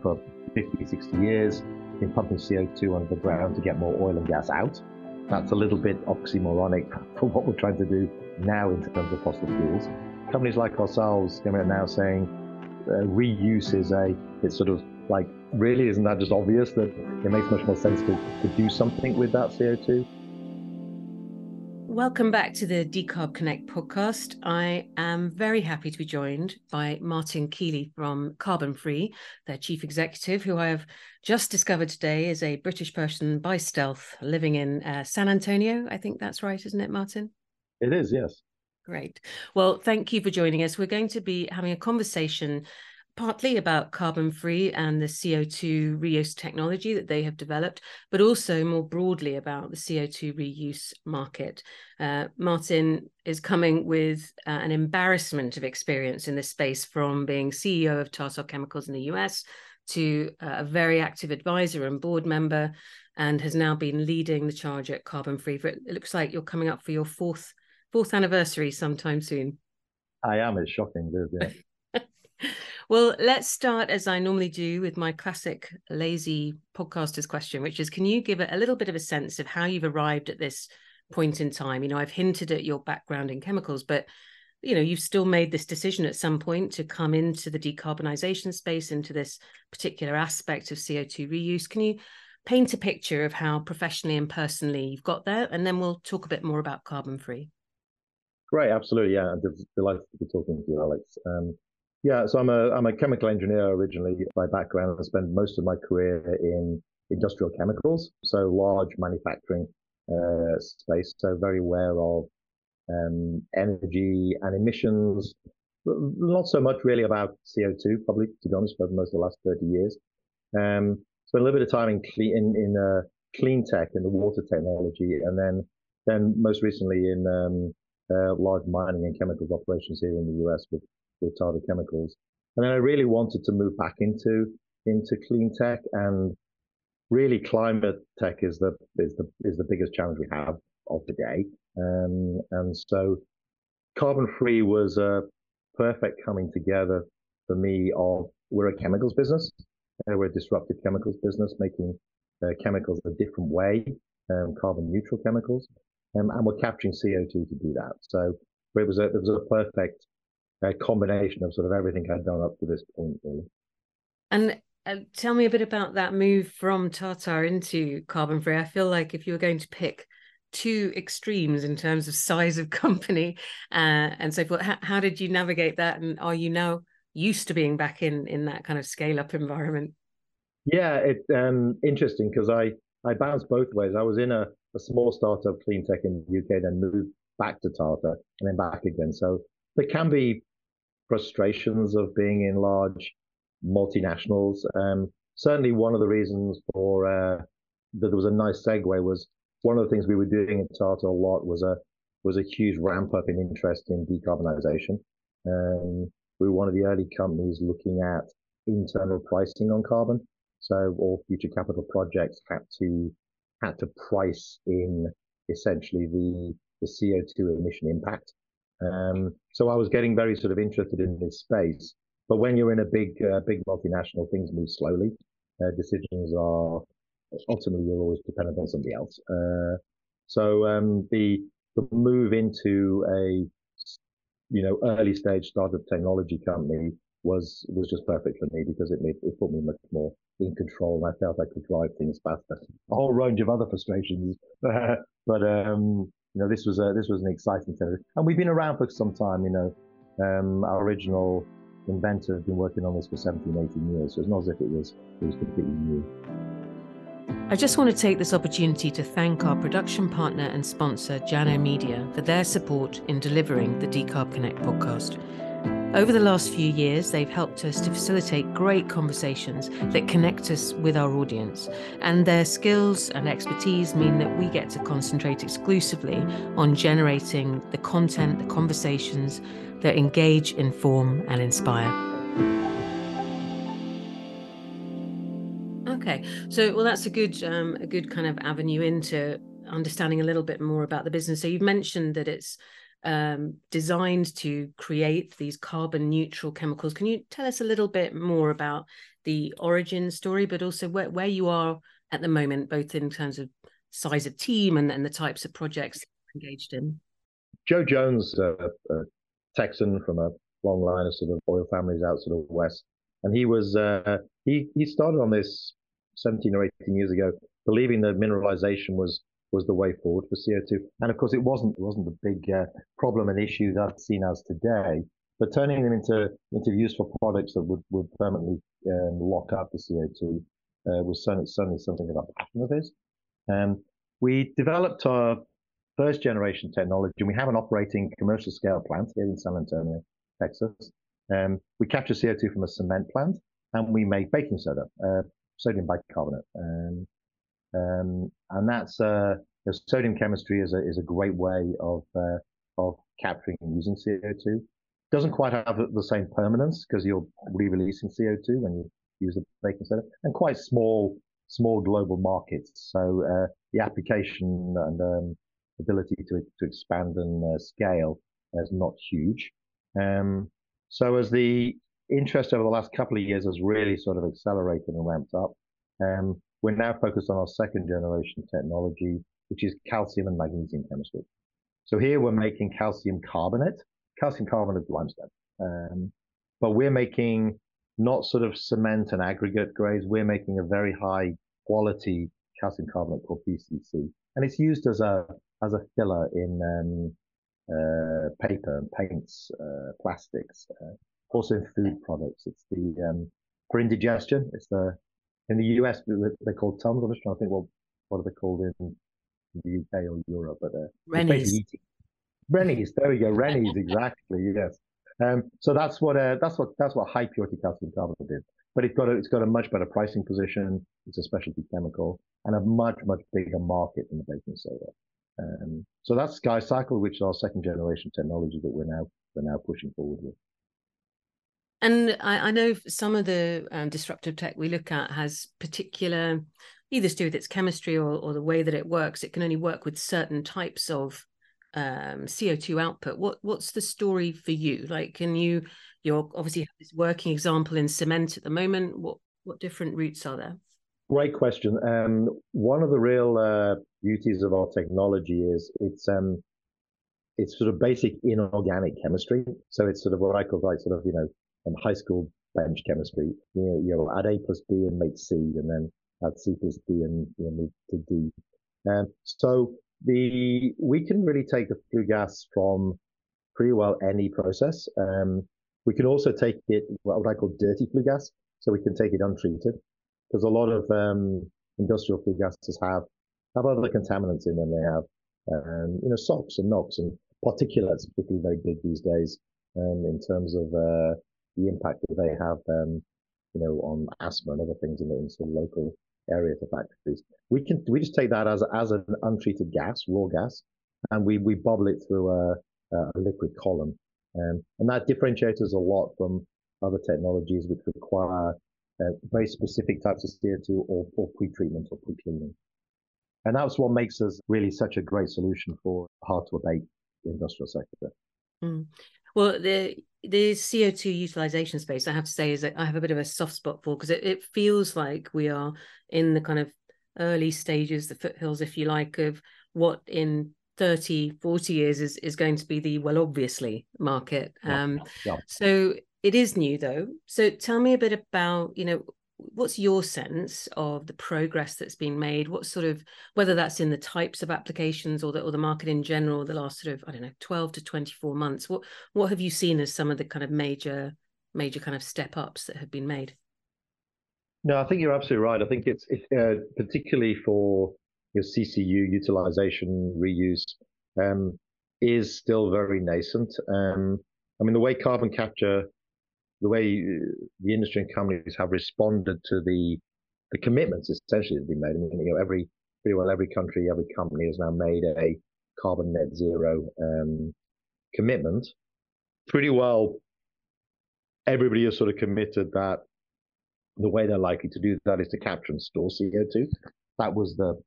for 50, 60 years, been pumping CO2 under the ground to get more oil and gas out. That's a little bit oxymoronic for what we're trying to do now in terms of fossil fuels. Companies like ourselves are now saying uh, reuse is a, it's sort of like, really, isn't that just obvious that it makes much more sense to, to do something with that CO2? Welcome back to the Decarb Connect podcast. I am very happy to be joined by Martin Keighley from CarbonFree, their chief executive, who I have just discovered today is a British person by stealth living in uh, San Antonio. I think that's right, isn't it, Martin? It is, yes. Great. Well, thank you for joining us. We're going to be having a conversation partly about CarbonFree and the CO2 reuse technology that they have developed, but also more broadly about the CO2 reuse market. Uh, Martin is coming with uh, an embarrassment of experience in this space from being CEO of Tata Chemicals in the US to uh, a very active advisor and board member, and has now been leading the charge at CarbonFree. It looks like you're coming up for your fourth fourth anniversary sometime soon. I am. It's shocking, yeah. Well, let's start as I normally do with my classic lazy podcaster's question, which is can you give a little bit of a sense of how you've arrived at this point in time? You know, I've hinted at your background in chemicals, but you know, you've still made this decision at some point to come into the decarbonisation space, into this particular aspect of CO2 reuse. Can you paint a picture of how professionally and personally you've got there? And then we'll talk a bit more about carbon free. Great, absolutely, yeah. I'm delighted to be talking to you, Alex. Um, yeah, so I'm a I'm a chemical engineer originally by background. I spent most of my career in industrial chemicals, so large manufacturing uh, space. So very aware of um, energy and emissions. Not so much really about CO2, probably to be honest, for most of the last 30 years. Um, spent a little bit of time in clean in, in uh, clean tech and the water technology, and then then most recently in um, uh, large mining and chemicals operations here in the US with Tata Chemicals. And then I really wanted to move back into into clean tech and really climate tech is the is the is the biggest challenge we have of the day. Um, and so carbon free was a perfect coming together for me of we're a chemicals business. Uh, we're a disruptive chemicals business making uh, chemicals a different way, um, carbon neutral chemicals. Um, and we're capturing CO2 to do that. So it was a, it was a perfect a combination of sort of everything I'd done up to this point, really. And uh, tell me a bit about that move from Tata into CarbonFree. I feel like if you were going to pick two extremes in terms of size of company uh, and so forth, how, how did you navigate that? And are you now used to being back in in that kind of scale up environment? Yeah, it's um, interesting because I I bounced both ways. I was in a, a small startup clean tech in the UK, then moved back to Tata and then back again. So there can be frustrations of being in large multinationals. Um, certainly, one of the reasons for uh, that there was a nice segue was one of the things we were doing at Tata a lot was a was a huge ramp up in interest in decarbonisation. Um, we were one of the early companies looking at internal pricing on carbon. So all future capital projects had to had to price in essentially the the CO2 emission impact um, so I was getting very sort of interested in this space. But when you're in a big, uh, big multinational, things move slowly. Uh, decisions are ultimately you're always dependent on somebody else. Uh, so um, the the move into a you know early stage startup technology company was was just perfect for me because it made, it put me much more in control and I felt I could drive things faster. A whole range of other frustrations, but um, you know, this was a, this was an exciting thing, and we've been around for some time. You know, um, our original inventor had been working on this for 17, 18 years, so it's not as if it was it was completely new. I just want to take this opportunity to thank our production partner and sponsor, Jano Media, for their support in delivering the Decarb Connect podcast. Over the last few years, they've helped us to facilitate great conversations that connect us with our audience. And their skills and expertise mean that we get to concentrate exclusively on generating the content, the conversations that engage, inform, and inspire. Okay, so well, that's a good um, a good kind of avenue into understanding a little bit more about the business. So you've mentioned that it's um, designed to create these carbon neutral chemicals. Can you tell us a little bit more about the origin story, but also where, where you are at the moment, both in terms of size of team and, and the types of projects engaged in? Joe Jones, uh, a Texan from a long line of sort of oil families out sort of west, and he was uh, he he started on this 17 or 18 years ago, believing that mineralization was was the way forward for CO2. And of course, it wasn't it wasn't the big uh, problem and issue that's seen as today. But turning them into into useful products that would would permanently um, lock up the CO2 uh, was certainly, certainly something that a passion of his. Um, we developed our first generation technology, and we have an operating commercial scale plant here in San Antonio, Texas. Um, we capture CO2 from a cement plant, and we make baking soda, uh, sodium bicarbonate. Um, um, and that's uh, sodium chemistry is a is a great way of uh, of capturing and using CO2. Doesn't quite have the same permanence because you're re-releasing CO2 when you use the baking soda, and quite small small global markets. So uh, the application and um, ability to to expand and uh, scale is not huge. Um, so as the interest over the last couple of years has really sort of accelerated and ramped up, um, we're now focused on our second generation technology, which is calcium and magnesium chemistry. So here we're making calcium carbonate. Calcium carbonate limestone. Um, but we're making not sort of cement and aggregate grades. We're making a very high quality calcium carbonate called PCC. And it's used as a, as a filler in um, uh, paper and paints, uh, plastics, uh, also in food products. It's the, um, for indigestion, it's the in the US, they're called Tums. I'm just trying to think what what are they called in the UK or Europe, but uh, Rennies. Rennies, there we go. Rennies, exactly. Yes. Um, so that's what uh, that's what that's what high purity calcium carbonate is. But it's got a, it's got a much better pricing position. It's a specialty chemical and a much much bigger market than the baking soda. Um, so that's SkyCycle, which is our second generation technology that we're now we're now pushing forward with. And I, I know some of the um, disruptive tech we look at has particular, either to do with its chemistry or, or the way that it works. It can only work with certain types of um, CO2 output. What what's the story for you? Like, can you you're obviously have this working example in cement at the moment. What what different routes are there? Great question. Um, one of the real uh, beauties of our technology is it's um, it's sort of basic inorganic chemistry. So it's sort of what I call like sort of you know and high school bench chemistry. You know, you'll add A plus B and make C, and then add C plus B and you know, move to D. And so the we can really take the flue gas from pretty well any process. Um, we can also take it what I call dirty flue gas, so we can take it untreated because a lot of um, industrial flue gases have have other contaminants in them. They have um, you know SOx and NOx and particulates, particularly very big these days um, in terms of uh, the impact that they have, um, you know, on asthma and other things in the in sort of local area to factories. We can we just take that as as an untreated gas, raw gas, and we we bubble it through a, a liquid column, um, and that differentiates us a lot from other technologies which require uh, very specific types of CO2 or, or pre-treatment or pre-cleaning. And that's what makes us really such a great solution for hard to abate industrial sector. Mm. Well, the the CO2 utilization space, I have to say, is I have a bit of a soft spot for because it, it feels like we are in the kind of early stages, the foothills, if you like, of what in 30, 40 years is, is going to be the well, obviously market. Yeah, um, yeah. So it is new though. So tell me a bit about, you know, what's your sense of the progress that's been made? What sort of whether that's in the types of applications or the or the market in general the last sort of i don't know 12 to 24 months what what have you seen as some of the kind of major major kind of step ups that have been made? No i think you're absolutely right. I think it's, uh, particularly for your ccu utilization reuse um, is still very nascent. Um, i mean the way carbon capture the way uh, the industry and companies have responded to the the commitments essentially that have been made. I mean, you know, every pretty well every country, every company has now made a carbon net zero um, commitment. Pretty well, everybody has sort of committed that the way they're likely to do that is to capture and store CO2. That was the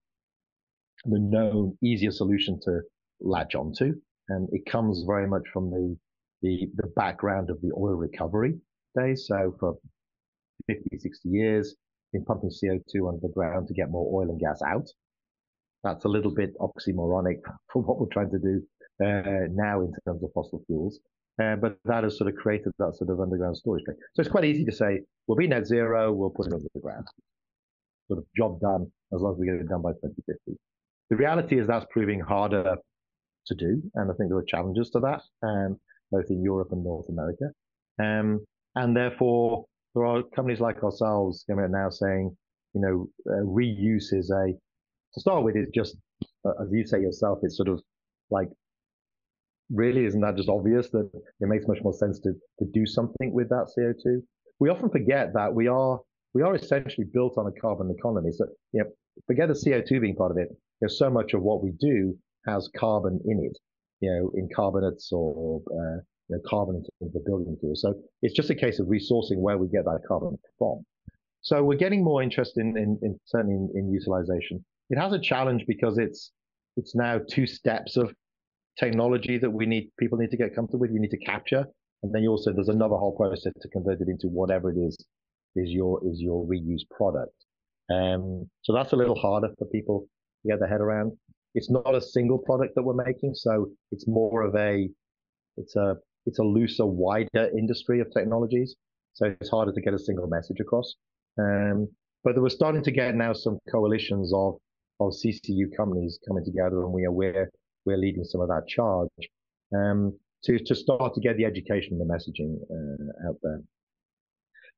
the known easier solution to latch onto. and it comes very much from the the, the background of the oil recovery days. So for 50, 60 years, been pumping CO2 under the ground to get more oil and gas out. That's a little bit oxymoronic for what we're trying to do uh, now in terms of fossil fuels. Uh, but that has sort of created that sort of underground storage thing. So it's quite easy to say, we'll be net zero, we'll put it under the ground. Sort of job done as long as we get it done by 2050. The reality is that's proving harder to do. And I think there are challenges to that, um, both in Europe and North America. Um, and therefore, there are companies like ourselves coming out now saying, you know, uh, reuse is a, to start with, it's just, uh, as you say yourself, it's sort of like really isn't that just obvious that it makes much more sense to, to do something with that CO2? We often forget that we are we are essentially built on a carbon economy. So you know, forget the CO2 being part of it. There's so much of what we do has carbon in it, you know, in carbonates or uh, you know, carbon in the building material. So it's just a case of resourcing where we get that carbon from. So we're getting more interest in, in, in certainly in, in utilization. It has a challenge because it's it's now two steps of technology that we need people need to get comfortable with. You need to capture, and then you also there's another whole process to convert it into whatever it is is your is your reused product. Um, so that's a little harder for people to get their head around. It's not a single product that we're making, so it's more of a it's a it's a looser, wider industry of technologies. So it's harder to get a single message across. Um, but we're starting to get now some coalitions of of CCU companies coming together, and we are we're we're leading some of that charge um, to to start to get the education and the messaging uh, out there.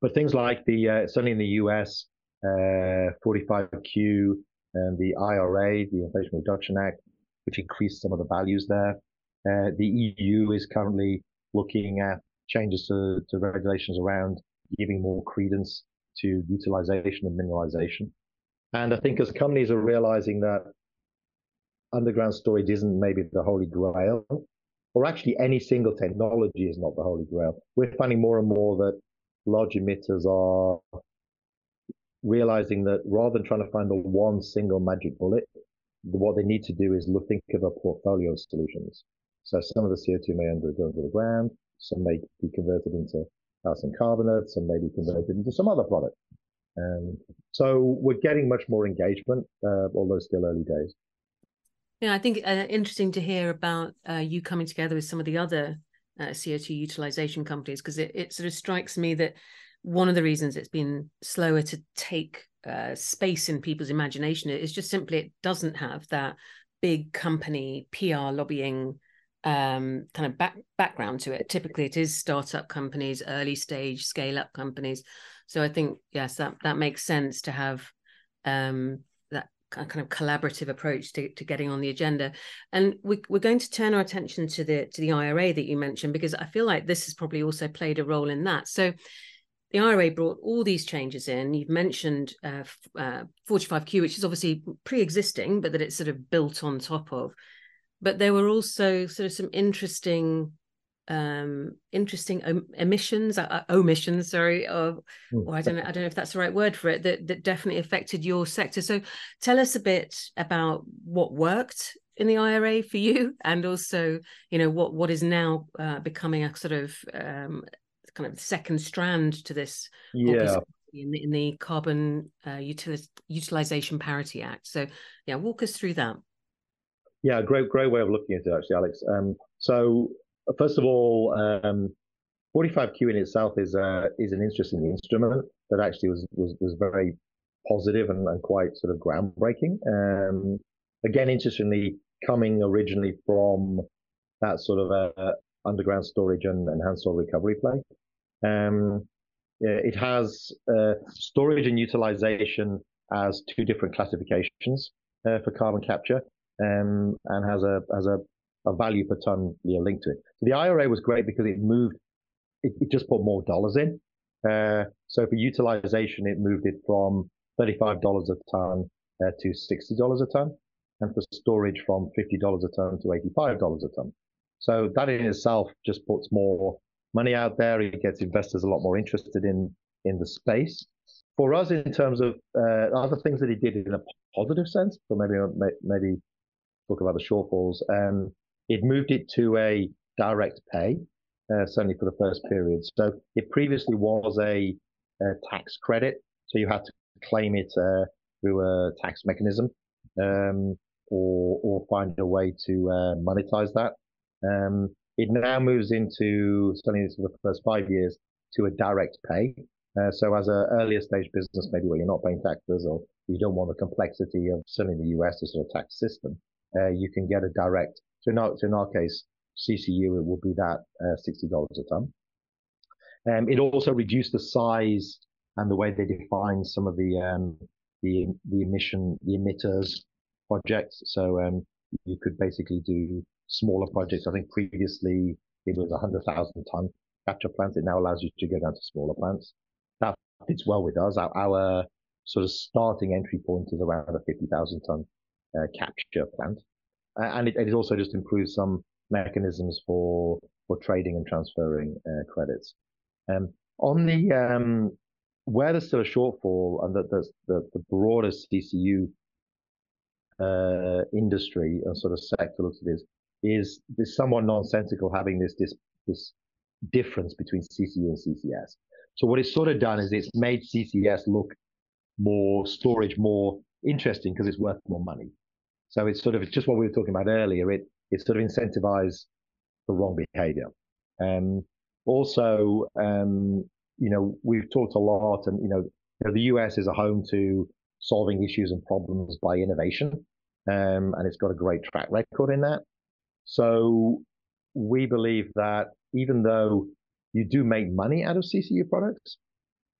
But things like the uh, certainly in the US, uh, 45Q and the IRA, the Inflation Reduction Act, which increased some of the values there. Uh, the EU is currently looking at changes to, to regulations around giving more credence to utilization and mineralization. And I think as companies are realizing that underground storage isn't maybe the holy grail, or actually any single technology is not the holy grail, we're finding more and more that large emitters are realizing that rather than trying to find the one single magic bullet, what they need to do is look, think of a portfolio of solutions. So some of the CO2 may end up going to the ground, some may be converted into calcium carbonate, some may be converted into some other product. Um, so we're getting much more engagement, uh, although still early days. Yeah, I think uh, interesting to hear about uh, you coming together with some of the other uh, CO2 utilization companies because it, it sort of strikes me that one of the reasons it's been slower to take uh, space in people's imagination is just simply it doesn't have that big company PR lobbying um, kind of back, background to it. Typically, it is startup companies, early stage, scale up companies. So I think yes, that that makes sense to have um, that kind of collaborative approach to, to getting on the agenda. And we, we're going to turn our attention to the to the IRA that you mentioned because I feel like this has probably also played a role in that. So the IRA brought all these changes in. You've mentioned uh, uh, 45Q, which is obviously pre-existing, but that it's sort of built on top of but there were also sort of some interesting um interesting om- emissions uh, uh omissions sorry of hmm. or i don't know i don't know if that's the right word for it that, that definitely affected your sector so tell us a bit about what worked in the ira for you and also you know what what is now uh, becoming a sort of um kind of second strand to this yeah in the, in the carbon uh, utilization parity act so yeah walk us through that yeah, great, great way of looking at it, actually, Alex. Um, so first of all, um, 45Q in itself is uh, is an interesting instrument that actually was was, was very positive and, and quite sort of groundbreaking. Um, again, interestingly, coming originally from that sort of uh, underground storage and enhanced oil recovery play. Um, it has uh, storage and utilization as two different classifications uh, for carbon capture um, and has a has a, a value per ton you know, linked to it. So the IRA was great because it moved, it, it just put more dollars in. Uh, so for utilization, it moved it from $35 a ton uh, to $60 a ton, and for storage from $50 a ton to $85 a ton. So that in itself just puts more money out there. It gets investors a lot more interested in in the space. For us, in terms of uh, other things that he did in a positive sense, but maybe maybe talk about the shortfalls. Um, it moved it to a direct pay, uh, certainly for the first period. So it previously was a, a tax credit, so you had to claim it uh, through a tax mechanism, um, or or find a way to uh, monetize that. Um, it now moves into certainly for the first five years to a direct pay. Uh, so as an earlier stage business, maybe where you're not paying taxes or you don't want the complexity of certainly the US as a tax system, uh, you can get a direct. So in our, so in our case, CCU, it will be that uh, $60 a ton. Um, it also reduced the size and the way they define some of the um, the the emission the emitters projects. So um, you could basically do smaller projects. I think previously it was a hundred thousand ton capture plant. It now allows you to go down to smaller plants. That fits well with us. Our, our sort of starting entry point is around a 50,000 ton uh, capture plant. Uh, and it, it, also just improves some mechanisms for, for trading and transferring uh, credits. Um, on the, um, where there's still a shortfall and that the, the, the broader CCU uh, industry and sort of sector looks at this is this somewhat nonsensical having this, this, this difference between CCU and CCS. So what it's sort of done is it's made CCS look more storage more interesting because it's worth more money. So it's sort of just what we were talking about earlier. It it sort of incentivizes the wrong behavior. Um, also, um, you know, we've talked a lot, and you know, you know, the US is a home to solving issues and problems by innovation, um, and it's got a great track record in that. So we believe that even though you do make money out of CCU products,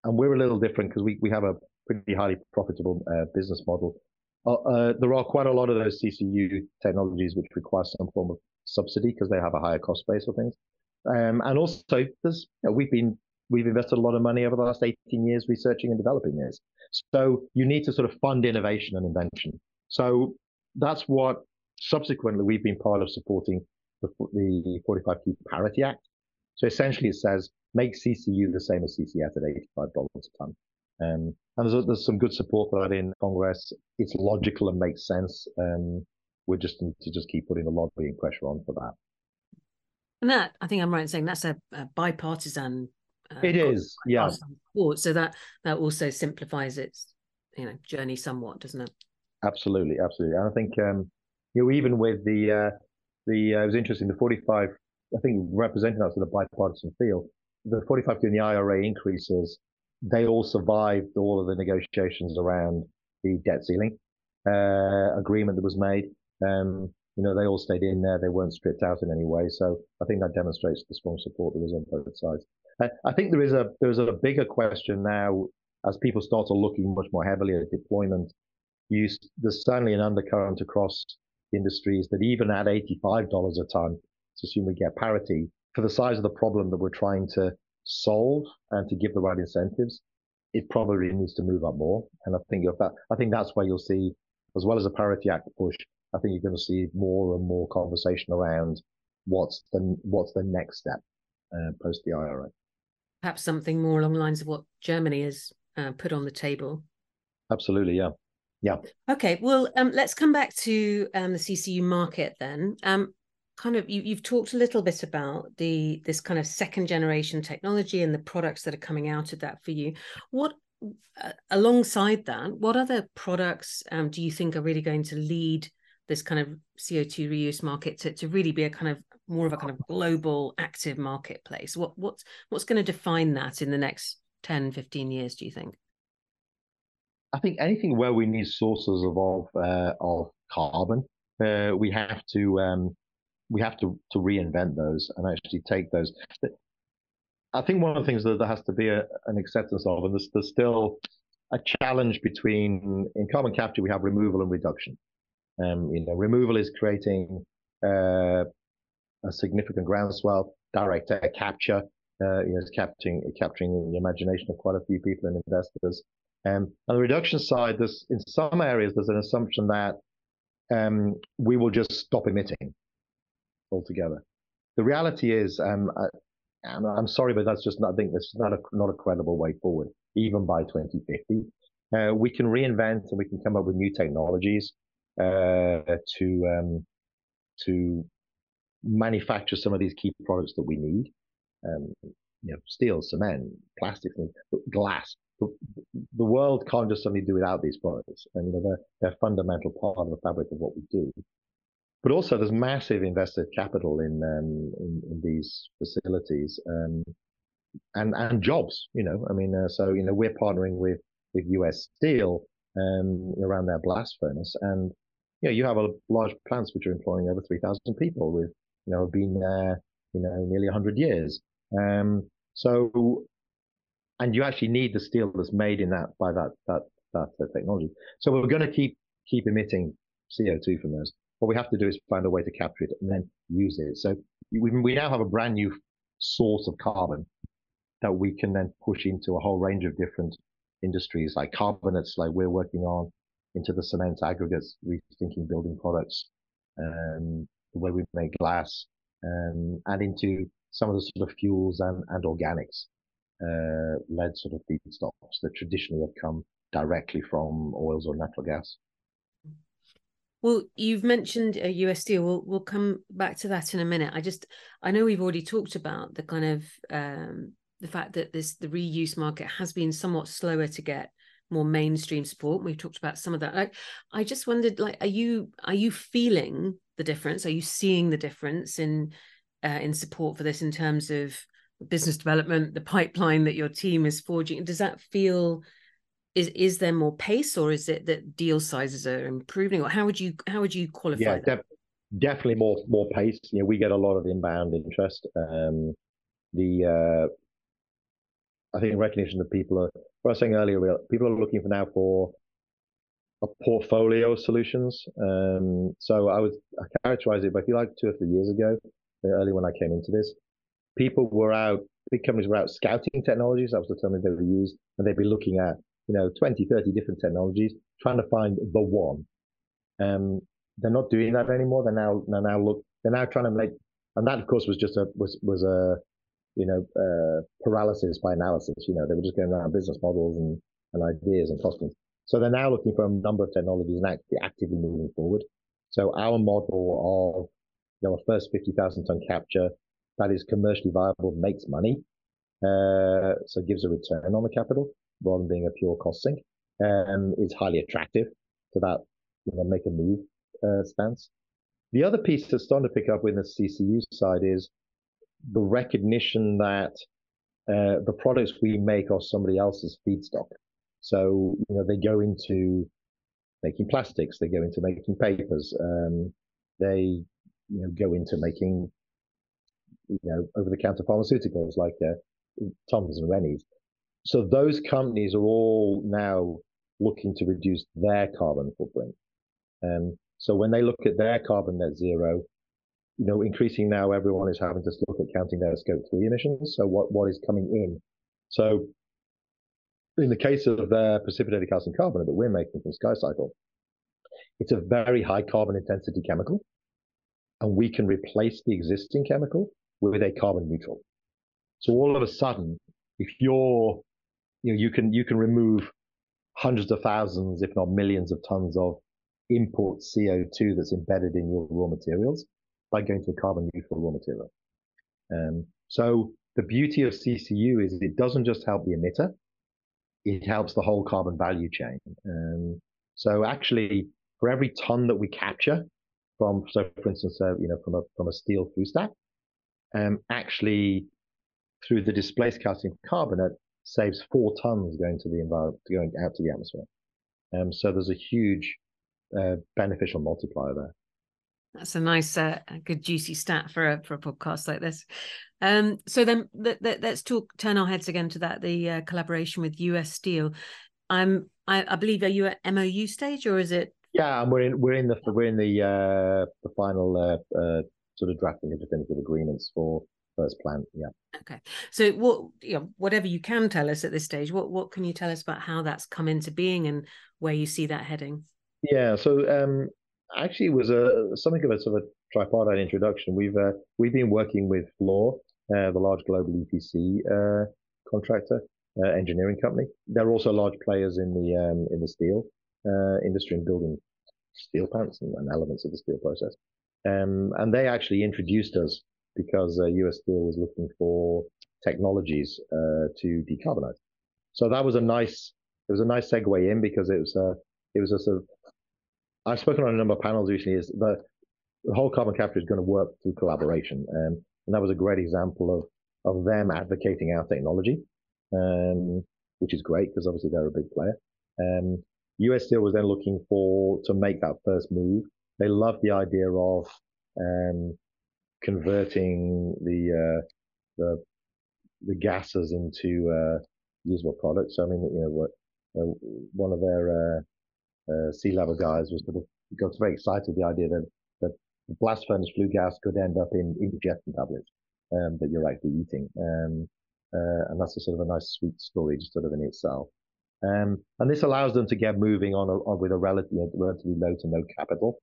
and we're a little different because we, we have a pretty highly profitable uh, business model. Uh, uh, there are quite a lot of those CCU technologies which require some form of subsidy because they have a higher cost base or things. Um, and also, you know, we've been we've invested a lot of money over the last 18 years researching and developing this. So you need to sort of fund innovation and invention. So that's what subsequently we've been part of supporting the, the 45Q Parity Act. So essentially, it says make CCU the same as CCS at $85 a ton. Um, and there's, there's some good support for that in Congress. It's logical and makes sense. Um, we just to just keep putting the lobbying pressure on for that. And that, I think I'm right in saying that's a, a bipartisan. Uh, it is, yeah. Support. So that that also simplifies its, you know, journey somewhat, doesn't it? Absolutely, absolutely. And I think, um, you know, even with the uh, the uh, it was interesting. The 45, I think, representing that sort of bipartisan feel. The 45 in the IRA increases they all survived all of the negotiations around the debt ceiling uh, agreement that was made. Um, you know, they all stayed in there. They weren't stripped out in any way. So I think that demonstrates the strong support there was on both sides. I, I think there is a there is a bigger question now as people start to looking much more heavily at deployment. You, there's certainly an undercurrent across industries that even at $85 a ton, let's assume we get parity, for the size of the problem that we're trying to solve and to give the right incentives, it probably needs to move up more. And I think that I think that's where you'll see, as well as a Parity Act push, I think you're going to see more and more conversation around what's the what's the next step uh, post the IRA. Perhaps something more along the lines of what Germany has uh, put on the table. Absolutely, yeah. Yeah. Okay. Well, um, let's come back to um, the CCU market then. Um, kind of you, you've talked a little bit about the this kind of second generation technology and the products that are coming out of that for you what uh, alongside that what other products um, do you think are really going to lead this kind of co2 reuse market to, to really be a kind of more of a kind of global active marketplace what what's what's going to define that in the next 10 15 years do you think i think anything where we need sources of of, uh, of carbon uh, we have to um, we have to to reinvent those and actually take those. I think one of the things that there has to be a, an acceptance of, and there's, there's still a challenge between in carbon capture we have removal and reduction. Um, you know, removal is creating uh, a significant groundswell. Direct air capture uh, capturing capturing the imagination of quite a few people and investors. Um, on the reduction side, there's in some areas there's an assumption that um, we will just stop emitting altogether. The reality is, um, I, I'm sorry, but that's just not, I think that's not a, not a credible way forward, even by 2050. Uh, we can reinvent and we can come up with new technologies uh, to um, to manufacture some of these key products that we need. Um, you know, steel, cement, plastics, glass. The, world can't just suddenly do without these products, and you know they're they're fundamental part of the fabric of what we do. But also, there's massive invested capital in um, in, in, these facilities um, and and jobs. You know, I mean, uh, so you know, we're partnering with with US Steel um, around their blast furnace, and you know, you have a large plants which are employing over 3,000 people with you know been there you know nearly 100 years. Um, so, and you actually need the steel that's made in that by that that that uh, technology. So we're going to keep keep emitting CO2 from those. What we have to do is find a way to capture it and then use it. So we, we now have a brand new source of carbon that we can then push into a whole range of different industries like carbonates, like we're working on, into the cement aggregates, rethinking building products, um, the way we make glass, um, and into some of the sort of fuels and, and organics uh, led sort of feedstocks that traditionally have come directly from oils or natural gas. Well, you've mentioned uh, US Steel. We'll we'll come back to that in a minute. I just I know we've already talked about the kind of um, the fact that this the reuse market has been somewhat slower to get more mainstream support. We've talked about some of that. Like, I just wondered, like, are you are you feeling the difference? Are you seeing the difference in uh, in support for this in terms of business development, the pipeline that your team is forging? Does that feel is is there more pace or is it that deal sizes are improving or how would you how would you qualify yeah def- definitely more more pace. You know we get a lot of inbound interest. Um the uh i think recognition that people are what i was saying earlier we people are looking for now for a portfolio of solutions. Um so i would I characterize it but if you like two or three years ago early when i came into this people were out big companies were out scouting technologies that was the term that they were used and they'd be looking at you know, 20, 30 different technologies, trying to find the one. Um, they're not doing that anymore. They're now, they're now look, they're now trying to make, and that of course was just a, was, was a, you know, uh, paralysis by analysis. You know, they were just going around business models and, and ideas and costings. So they're now looking for a number of technologies and actually actively moving forward. So our model of, you know, a first 50,000 ton capture that is commercially viable, makes money. Uh, so gives a return on the capital rather than being a pure cost sink, um, is highly attractive to that you know, make a move uh, stance. The other piece that's starting to pick up with the CCU side is the recognition that uh, the products we make are somebody else's feedstock. So, you know, they go into making plastics, they go into making papers, um, they, you know, go into making, you know, over-the-counter pharmaceuticals like uh, Tums and Rennies. So those companies are all now looking to reduce their carbon footprint. Um, so when they look at their carbon net zero, you know, increasing now everyone is having to look at counting their scope three emissions. So what, what is coming in? So in the case of their precipitated calcium carbonate that we're making from SkyCycle, it's a very high carbon intensity chemical. And we can replace the existing chemical with a carbon neutral. So all of a sudden, if you're you know, you can you can remove hundreds of thousands, if not millions of tons of import CO2 that's embedded in your raw materials by going to a carbon neutral raw material. Um, so the beauty of CCU is it doesn't just help the emitter, it helps the whole carbon value chain. Um, so actually, for every ton that we capture from, so for instance, uh, you know, from a from a steel flue stack, um, actually through the displaced calcium carbonate, saves four tons going to the environment, going out to the atmosphere. Um, so there's a huge uh, beneficial multiplier there. That's a nice, uh, good juicy stat for a for a podcast like this. Um, so then let, us talk. Turn our heads again to that the uh, collaboration with US Steel. I'm I, I, believe are you at MOU stage or is it? Yeah, we're in we're in the we're in the uh, the final uh, uh, sort of drafting of definitive agreements for first plant. Yeah. Okay. So what you know, whatever you can tell us at this stage, what what can you tell us about how that's come into being and where you see that heading? Yeah. So um actually it was a something of a sort of a tripartite introduction. We've uh, we've been working with Fluor, uh, the large global EPC uh, contractor, uh, engineering company. They're also large players in the um, in the steel uh, industry and building steel plants and, and elements of the steel process. Um, and they actually introduced us because uh, US Steel was looking for technologies uh, to decarbonize. So that was a nice, it was a nice segue in because it was a, it was a sort of, I've spoken on a number of panels recently. Is the, the whole carbon capture is going to work through collaboration, um, and that was a great example of of them advocating our technology, um, which is great because obviously they're a big player. Um, US Steel was then looking for to make that first move. They love the idea of um, converting the uh, the the gases into uh, usable products. So, I mean, you know, what uh, one of their uh, uh, C-level guys was got very excited with the idea that that blast furnace flue gas could end up in indigestion tablets um, that you're actually eating, um, uh, and that's a sort of a nice sweet story just sort of in itself. Um, and this allows them to get moving on, a, on with a relatively, relatively low to no capital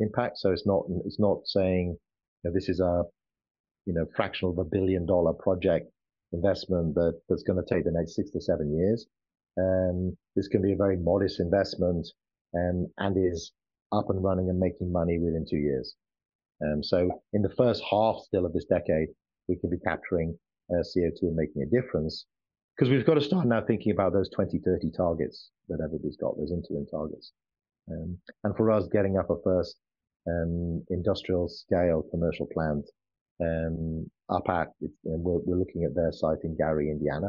impact. So it's not it's not saying you know, this is a you know fractional of a billion dollar project investment that that's going to take the next six to seven years. Um, this can be a very modest investment um, and is up and running and making money within two years. Um, so in the first half still of this decade, we can be capturing uh, CO2 and making a difference because we've got to start now thinking about those 2030 targets that everybody's got, those interim targets. Um, and for us, getting up a first um, industrial scale commercial plant um, up at, we're, we're, looking at their site in Gary, Indiana,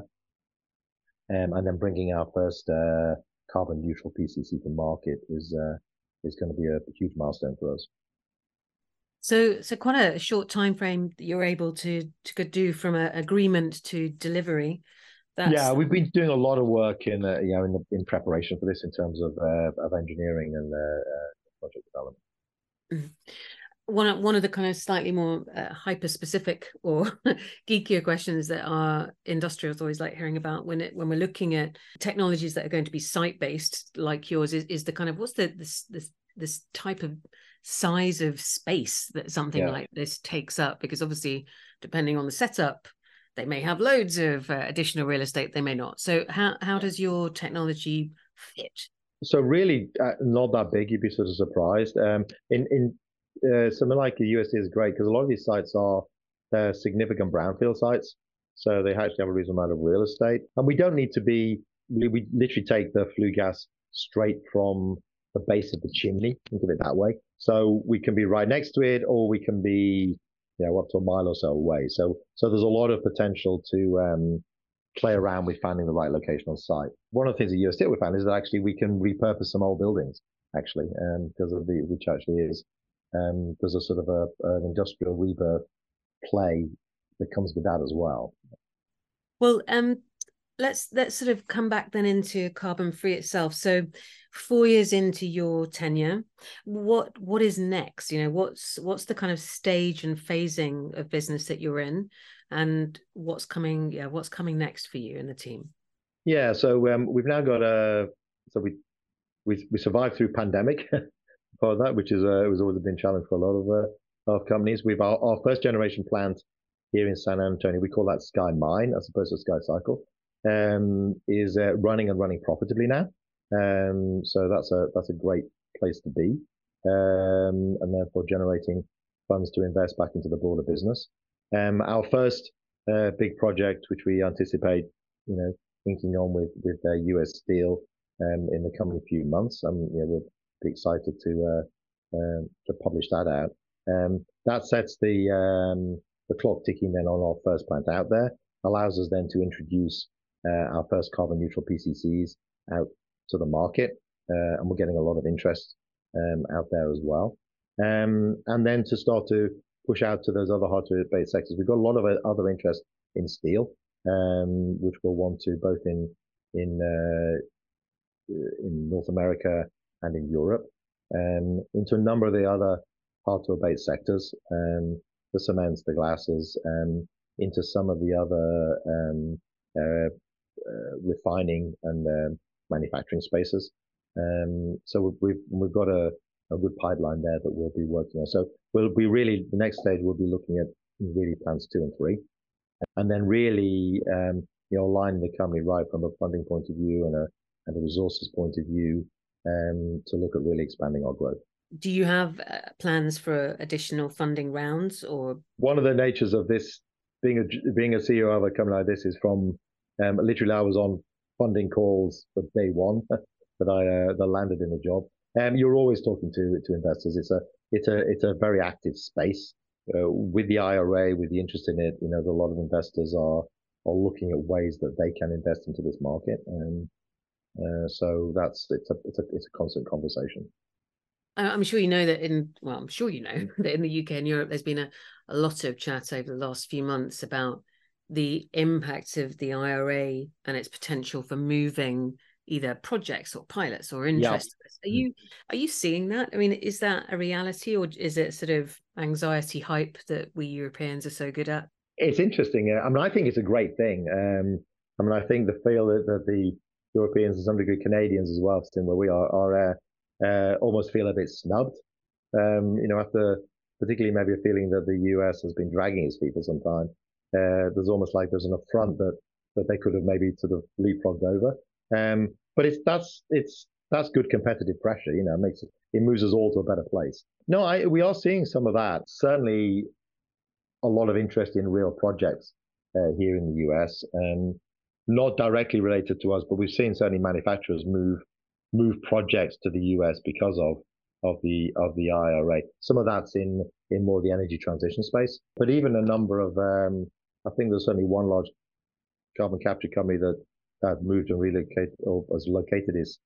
um, and then bringing our first uh, carbon neutral PCC to market is uh, is going to be a huge milestone for us. So, so quite a short time frame that you're able to to do from a agreement to delivery. That's... Yeah, we've been doing a lot of work in uh, you know in, the, in preparation for this in terms of uh, of engineering and uh, uh project development. Mm-hmm. One of, one of the kind of slightly more uh, hyper specific or geekier questions that our industrials always like hearing about when it when we're looking at technologies that are going to be site based like yours is, is the kind of what's the this this this type of size of space that something yeah. like this takes up? Because obviously depending on the setup they may have loads of uh, additional real estate they may not. So how how does your technology fit so really uh, not that big you'd be sort of surprised um, in in uh, something like the USD is great because a lot of these sites are uh, significant brownfield sites. So they actually have a reasonable amount of real estate. And we don't need to be, we, we literally take the flue gas straight from the base of the chimney, think of it that way. So we can be right next to it or we can be, you know, up to a mile or so away. So, so there's a lot of potential to, um, play around with finding the right location on site. One of the things at US Steel we found is that actually we can repurpose some old buildings, actually, um, because of the, which actually is um, there's a sort of a, an industrial rebirth play that comes with that as well. Well, um, let's let's sort of come back then into CarbonFree itself. So, four years into your tenure, what what is next? You know, what's what's the kind of stage and phasing of business that you're in, and what's coming? Yeah, what's coming next for you and the team? Yeah, so um, we've now got a so we we we survived through pandemic. for that, which is uh, was always been a challenge for a lot of uh, of companies. We've our, our, first generation plant here in San Antonio. We call that SkyMine as opposed to SkyCycle. Um, is uh, running and running profitably now. Um, so that's a that's a great place to be, um, and therefore generating funds to invest back into the broader business. Um, our first uh, big project, which we anticipate, you know, thinking on with with US uh, Steel um, in the coming few months. Um, you know, we'll be excited to uh, um, to publish that out. Um, that sets the um, the clock ticking then on our first plant out there. Allows us then to introduce uh, our first carbon neutral PCCs out to the market, uh, and we're getting a lot of interest um, out there as well. Um, and then to start to push out to those other hard to abate sectors. We've got a lot of other interest in steel, um, which we'll want to both in in uh, in North America and in Europe, um, into a number of the other hard to abate sectors, um, the cements, the glasses, um, into some of the other um, uh, uh, refining and uh, manufacturing spaces. Um, so we've we've got a, a good pipeline there that we'll be working on. So we'll be really the next stage we'll be looking at really plans two and three, and then really um, you know aligning the company right from a funding point of view and a and a resources point of view um, to look at really expanding our growth. do you have uh, plans for additional funding rounds or one of the natures of this being a being a ceo of a company like this is from um, literally i was on funding calls for day one that i uh, that landed in the job um, you're always talking to to investors. It's a it's a it's a very active space. Uh, with the ira with the interest in it you know a lot of investors are are looking at ways that they can invest into this market. And uh, so that's it's a it's a it's a constant conversation. I'm sure you know that in well, I'm sure you know that in the UK and Europe, there's been a, a lot of chat over the last few months about the impact of the IRA and its potential for moving either projects or pilots or interest. Yeah. Are you are you seeing that? I mean, is that a reality or is it sort of anxiety hype that we Europeans are so good at? It's interesting. I mean, I think it's a great thing. Um, I mean, I think the feel that, that the Europeans and some degree Canadians as well, where we are, are uh, uh, almost feel a bit snubbed. Um, you know, after particularly maybe a feeling that the US has been dragging its feet for some time. Uh, there's almost like there's an affront that that they could have maybe sort of leapfrogged over. Um, but it's that's it's that's good competitive pressure. You know, it makes it, it moves us all to a better place. No, I, we are seeing some of that. Certainly, a lot of interest in real projects uh, here in the US, um, not directly related to us, but we've seen certainly manufacturers move move projects to the US because of of the of the IRA. Some of that's in in more the energy transition space, but even a number of um, I think there's only one large carbon capture company that that moved and relocated or was located is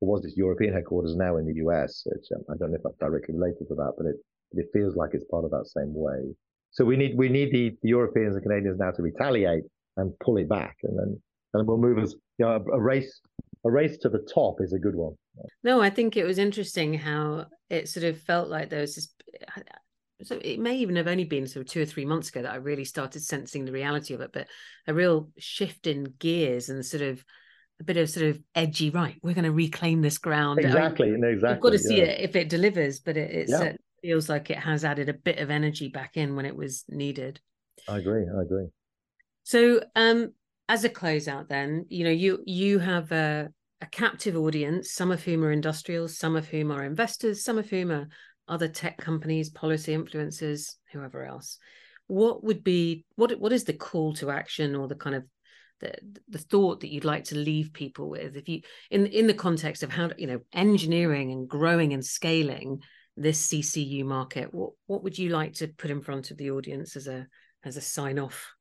or was its European headquarters now in the US. Which um, I don't know if that's directly related to that, but it it feels like it's part of that same way. So we need we need the, the Europeans and Canadians now to retaliate and pull it back, and then and we'll move us. You know, a, a race a race to the top is a good one. No, I think it was interesting how it sort of felt like there was this. So it may even have only been sort of two or three months ago that I really started sensing the reality of it, but a real shift in gears and sort of a bit of sort of edgy. Right, we're going to reclaim this ground. Exactly, I mean, exactly. You've got to see yeah. it if it delivers, but it, yeah. feels like it has added a bit of energy back in when it was needed. I agree. I agree. So, um, as a closeout then you know you you have a, a captive audience some of whom are industrials some of whom are investors some of whom are other tech companies policy influencers whoever else what would be what what is the call to action or the kind of the the thought that you'd like to leave people with? If you in in the context of how you know engineering and growing and scaling this CCU market what what would you like to put in front of the audience as a as a sign off?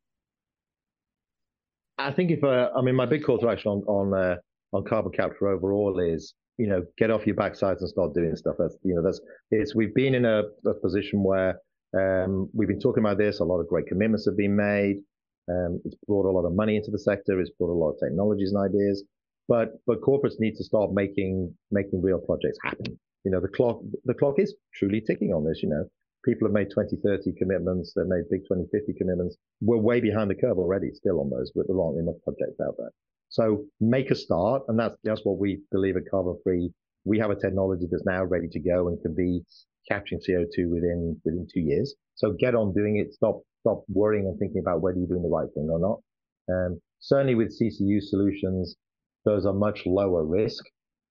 I think if uh, I mean my big call to action on on uh, on carbon capture overall is you know get off your backsides and start doing stuff. That's you know that's it's we've been in a, a position where um, we've been talking about this. A lot of great commitments have been made. Um, it's brought a lot of money into the sector. It's brought a lot of technologies and ideas. But but corporates need to start making making real projects happen. You know the clock the clock is truly ticking on this. You know people have made 2030 commitments, they've made big 2050 commitments. We're way behind the curve already, still on those, but there aren't enough projects out there. So make a start, and that's that's what we believe at CarbonFree. We have a technology that's now ready to go and can be capturing CO2 within within two years. So get on doing it. Stop stop worrying and thinking about whether you're doing the right thing or not. Um, certainly with CCU solutions, those are much lower risk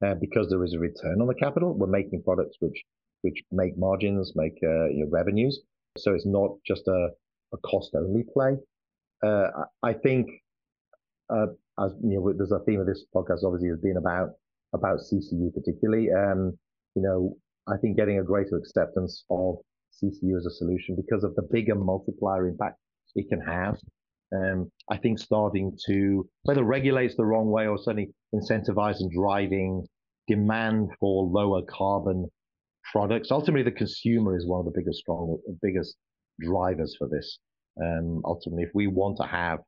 uh, because there is a return on the capital. We're making products which which make margins, make uh, revenues. So it's not just a, a cost only play. Uh, I think, uh, as you know, there's a theme of this podcast obviously has been about about CCU particularly. Um, you know, I think getting a greater acceptance of CCU as a solution because of the bigger multiplier impact it can have. Um, I think starting to whether regulates the wrong way or certainly incentivize and driving demand for lower carbon products. Ultimately, the consumer is one of the biggest, strong, biggest drivers for this. Um, ultimately, if we want to have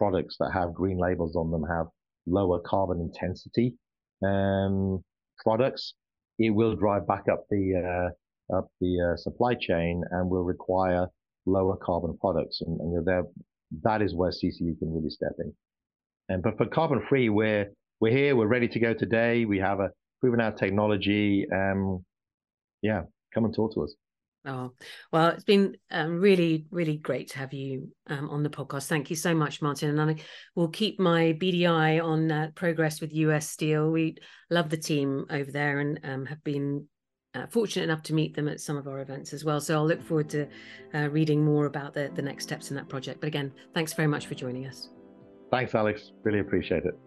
products that have green labels on them, have lower carbon intensity um, products, it will drive back up the uh, up the uh, supply chain and will require lower carbon products. And, and there, that is where CCU can really step in. And but for CarbonFree, we're we're here, we're ready to go today. We have a proven out technology. Um, yeah, come and talk to us. Oh, well, it's been um, really, really great to have you um, on the podcast. Thank you so much, Martin. And I will keep my BDI on uh, progress with US Steel. We love the team over there and um, have been uh, fortunate enough to meet them at some of our events as well. So I'll look forward to uh, reading more about the, the next steps in that project. But again, thanks very much for joining us. Thanks, Alex. Really appreciate it.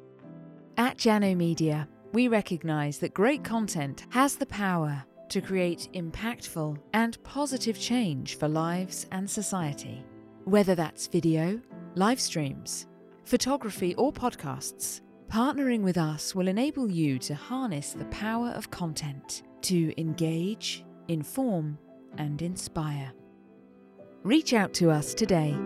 At Jano Media, we recognise that great content has the power to create impactful and positive change for lives and society. Whether that's video, live streams, photography, or podcasts, partnering with us will enable you to harness the power of content to engage, inform, and inspire. Reach out to us today